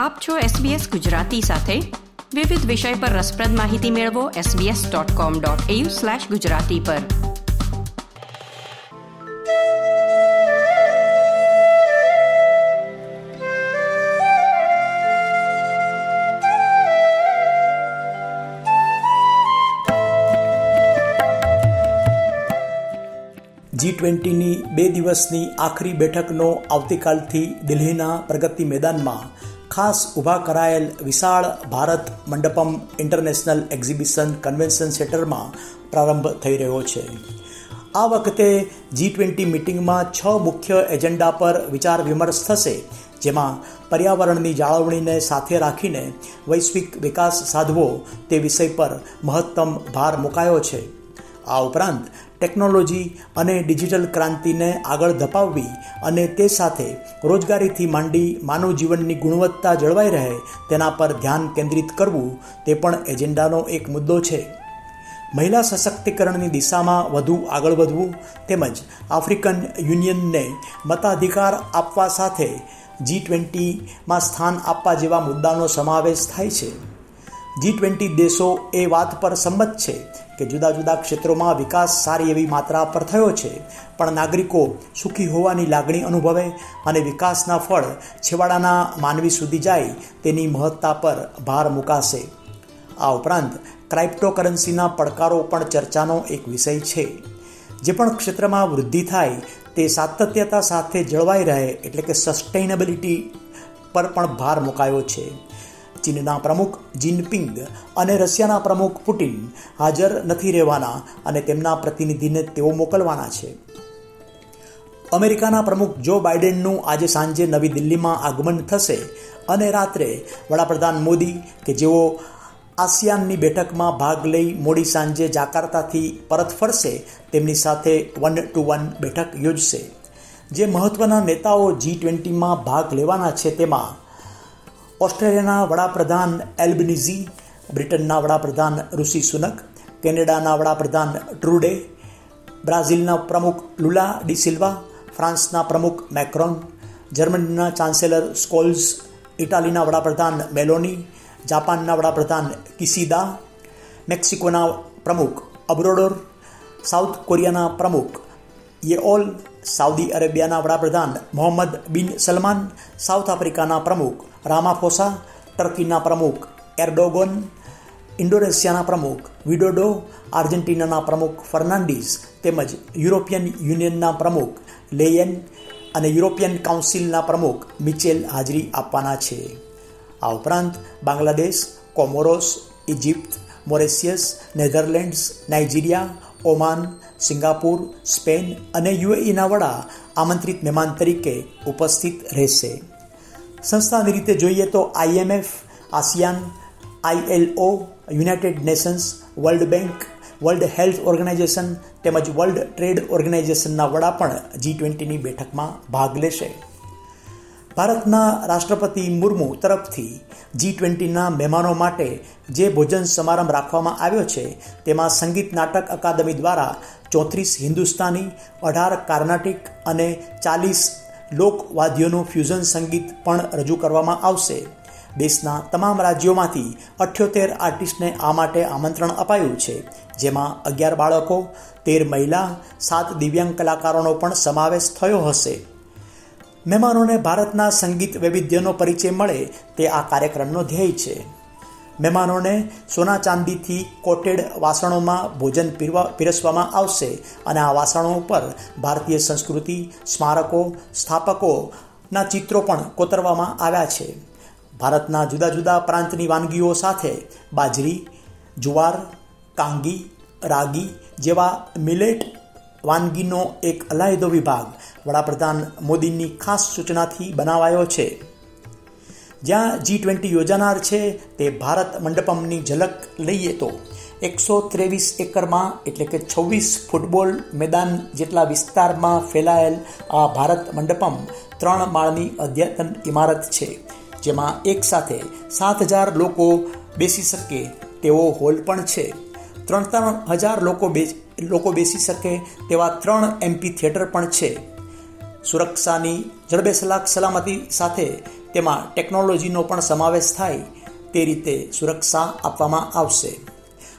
આપ છો SBS ગુજરાતી સાથે. વિવિધ વિષય પર રસપ્રદ માહિતી મેળવો sbs.com.au/gujarati પર. જી ટ્વેન્ટીની બે દિવસની આખરી બેઠકનો આવતીકાલથી દિલ્હીના પ્રગતિ મેદાનમાં ખાસ ઊભા કરાયેલ વિશાળ Bharat Mandapam international exhibition convention સેન્ટરમાં પ્રારંભ થઈ રહ્યો છે. આ વખતે જી ટ્વેન્ટી મિટિંગમાં છ મુખ્ય એજન્ડા પર વિચાર વિમર્શ થશે, જેમાં પર્યાવરણની જાળવણીને સાથે રાખીને વૈશ્વિક વિકાસ સાધવો તે વિષય પર મહત્તમ ભાર મુકાયો છે. આ ઉપરાંત ટેકનોલોજી અને ડિજિટલ ક્રાંતિને આગળ ધપાવવી અને તે સાથે રોજગારીથી માંડી માનવ જીવનની ગુણવત્તા જળવાઈ રહે તેના પર ધ્યાન કેન્દ્રિત કરવું તે પણ એજન્ડાનો એક મુદ્દો છે. મહિલા સશક્તિકરણની દિશામાં વધુ આગળ વધવું તેમજ આફ્રિકન યુનિયનને મતાધિકાર આપવા સાથે જી ટ્વેન્ટીમાં સ્થાન આપવા જેવા મુદ્દાનો સમાવેશ થાય છે. જી ટ્વેન્ટી દેશો એ વાત પર સંમત છે કે જુદા જુદા ક્ષેત્રોમાં વિકાસ સારી એવી માત્રા પર થયો છે. પણ નાગરિકો સુખી હોવાની લાગણી અનુભવે અને વિકાસના ફળ છેવાડાના માનવી સુધી જાય તેની મહત્તા પર ભાર મુકાશે. આ ઉપરાંત ક્રાઇપ્ટોકરન્સીના પડકારો પણ ચર્ચાનો એક વિષય છે. જે પણ ક્ષેત્રમાં વૃદ્ધિ થાય તે સાતત્યતા સાથે જળવાઈ રહે એટલે કે સસ્ટેનેબિલિટી પર પણ ભાર મુકાયો છે. ચીનના પ્રમુખ જિનપિંગ અને રશિયાના પ્રમુખ પુટિન હાજર નથી રહેવાના અને તેમના પ્રતિનિધિને તેઓ મોકલવાના છે. અમેરિકાના પ્રમુખ જો બાઇડેનનું આજે સાંજે નવી દિલ્હીમાં આગમન થશે અને રાત્રે વડાપ્રધાન મોદી કે જેઓ આસિયાનની બેઠકમાં ભાગ લઈ મોડી સાંજે જાકાર્તાથી પરત ફરશે, તેમની સાથે વન ટુ વન બેઠક યોજશે. જે મહત્વના નેતાઓ જી ટ્વેન્ટીમાં ભાગ લેવાના છે તેમાં ઓસ્ટ્રેલિયાના વડાપ્રધાન એલ્બનિઝી, બ્રિટનના વડાપ્રધાન ઋષિ સુનક, કેનેડાના વડાપ્રધાન ટ્રુડે, બ્રાઝિલના પ્રમુખ લુલા ડી સિલ્વા, ફ્રાન્સના પ્રમુખ મેક્રોન, જર્મનીના ચાન્સેલર સ્કોલ્સ, ઇટાલીના વડાપ્રધાન મેલોની, જાપાનના વડાપ્રધાન કિસિદા મેક્સિકોના પ્રમુખ અબ્રોડોર, સાઉથ કોરિયાના પ્રમુખ યેઓલ સાઉદી અરેબિયાના વડાપ્રધાન મોહમ્મદ બિન સલમાન, સાઉથ આફ્રિકાના પ્રમુખ રામાફોસા, ટર્કીના પ્રમુખ એરડોગોન, ઇન્ડોનેશિયાના પ્રમુખ વિડોડો, આર્જેન્ટિનાના પ્રમુખ ફર્નાન્ડીઝ તેમજ યુરોપિયન યુનિયનના પ્રમુખ લેયન અને યુરોપિયન કાઉન્સિલના પ્રમુખ મિચેલ હાજરી આપવાના છે. આ ઉપરાંત Bangladesh, Comoros, Egypt, Mauritius, Netherlands, Nigeria Oman, Singapore, Spain અને યુએઈના વડા આમંત્રિત મહેમાન તરીકે ઉપસ્થિત રહેશે. સંસ્થાની રીતે જોઈએ તો IMF, ASEAN, ILO, United Nations, World Bank, World Health Organization તેમજ વર્લ્ડ ટ્રેડ ઓર્ગેનાઇઝેશનના વડા પણ જી ટ્વેન્ટીની બેઠકમાં ભાગ લેશે. ભારતના રાષ્ટ્રપતિ મુર્મુ તરફથી જી ટ્વેન્ટીના મહેમાનો માટે જે ભોજન સમારંભ રાખવામાં આવ્યો છે, તેમાં સંગીત નાટક અકાદમી દ્વારા ચોત્રીસ હિન્દુસ્તાની, અઢાર કાર્નાટિક અને ચાલીસ લોકવાદ્યોનું ફ્યુઝન સંગીત પણ રજૂ કરવામાં આવશે. દેશના તમામ રાજ્યોમાંથી અઠ્યોતેર આર્ટિસ્ટને આ માટે આમંત્રણ અપાયું છે, જેમાં અગિયાર બાળકો, તેર મહિલા, સાત દિવ્યાંગ કલાકારોનો પણ સમાવેશ થયો હશે. મહેમાનોને ભારતના સંગીત વૈવિધ્યનો પરિચય મળે તે આ કાર્યક્રમનો ધ્યેય છે. મહેમાનોને સોના ચાંદીથી કોટેડ વાસણોમાં ભોજન પીરવા, પીરસવામાં આવશે અને આ વાસણો ઉપર ભારતીય સંસ્કૃતિ, સ્મારકો, સ્થાપકોના ચિત્રો પણ કોતરવામાં આવ્યા છે. ભારતના જુદા જુદા પ્રાંતની વાનગીઓ સાથે બાજરી, જુવાર, કાંગી, રાગી જેવા મિલેટ વાનગીનો એક અલાયદો વિભાગ વડાપ્રધાન મોદીની ખાસ સૂચનાથી બનાવાયો છે. જ્યાં જી ટ્વેન્ટી યોજાનાર છે તે ભારત મંડપમની ઝલક લઈએ તો એકસો ત્રેવીસ એકરમાં એટલે કે છવ્વીસ ફૂટબોલ મેદાન જેટલા વિસ્તારમાં ફેલાયેલ આ ભારત મંડપમ ત્રણ માળની અદ્યતન ઇમારત છે, જેમાં એક સાથે સાત હજાર લોકો બેસી શકે તેવો હોલ પણ છે. ત્રણ ત્રણ હજાર લોકો લોકો બેસી શકે તેવા ત્રણ એમપી થિયેટર પણ છે. સુરક્ષાની જડબેસલાક સલામતી સાથે તેમાં ટેકનોલોજીનો પણ સમાવેશ થાય તે રીતે સુરક્ષા આપવામાં આવશે.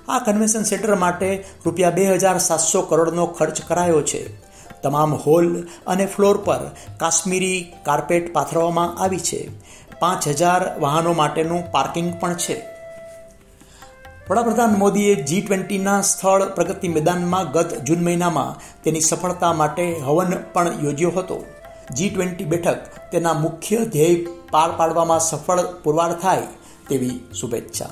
આ કન્વેન્શન સેન્ટર માટે રૂપિયા બે હજાર સાતસો કરોડનો ખર્ચ કરાયો છે. તમામ હોલ અને ફ્લોર પર કાશ્મીરી કાર્પેટ પાથરવામાં આવી છે. પાંચ હજાર વાહનો માટેનું પાર્કિંગ પણ છે. વડાપ્રધાન મોદીએ જી ટ્વેન્ટીના સ્થળ પ્રગતિ મેદાનમાં ગત જૂન મહિનામાં તેની સફળતા માટે હવન પણ યોજ્યો હતો. જી ટ્વેન્ટી બેઠક તેના મુખ્ય ધ્યેય પાર પાડવામાં સફળ પુરવાર થાય તેવી શુભેચ્છા.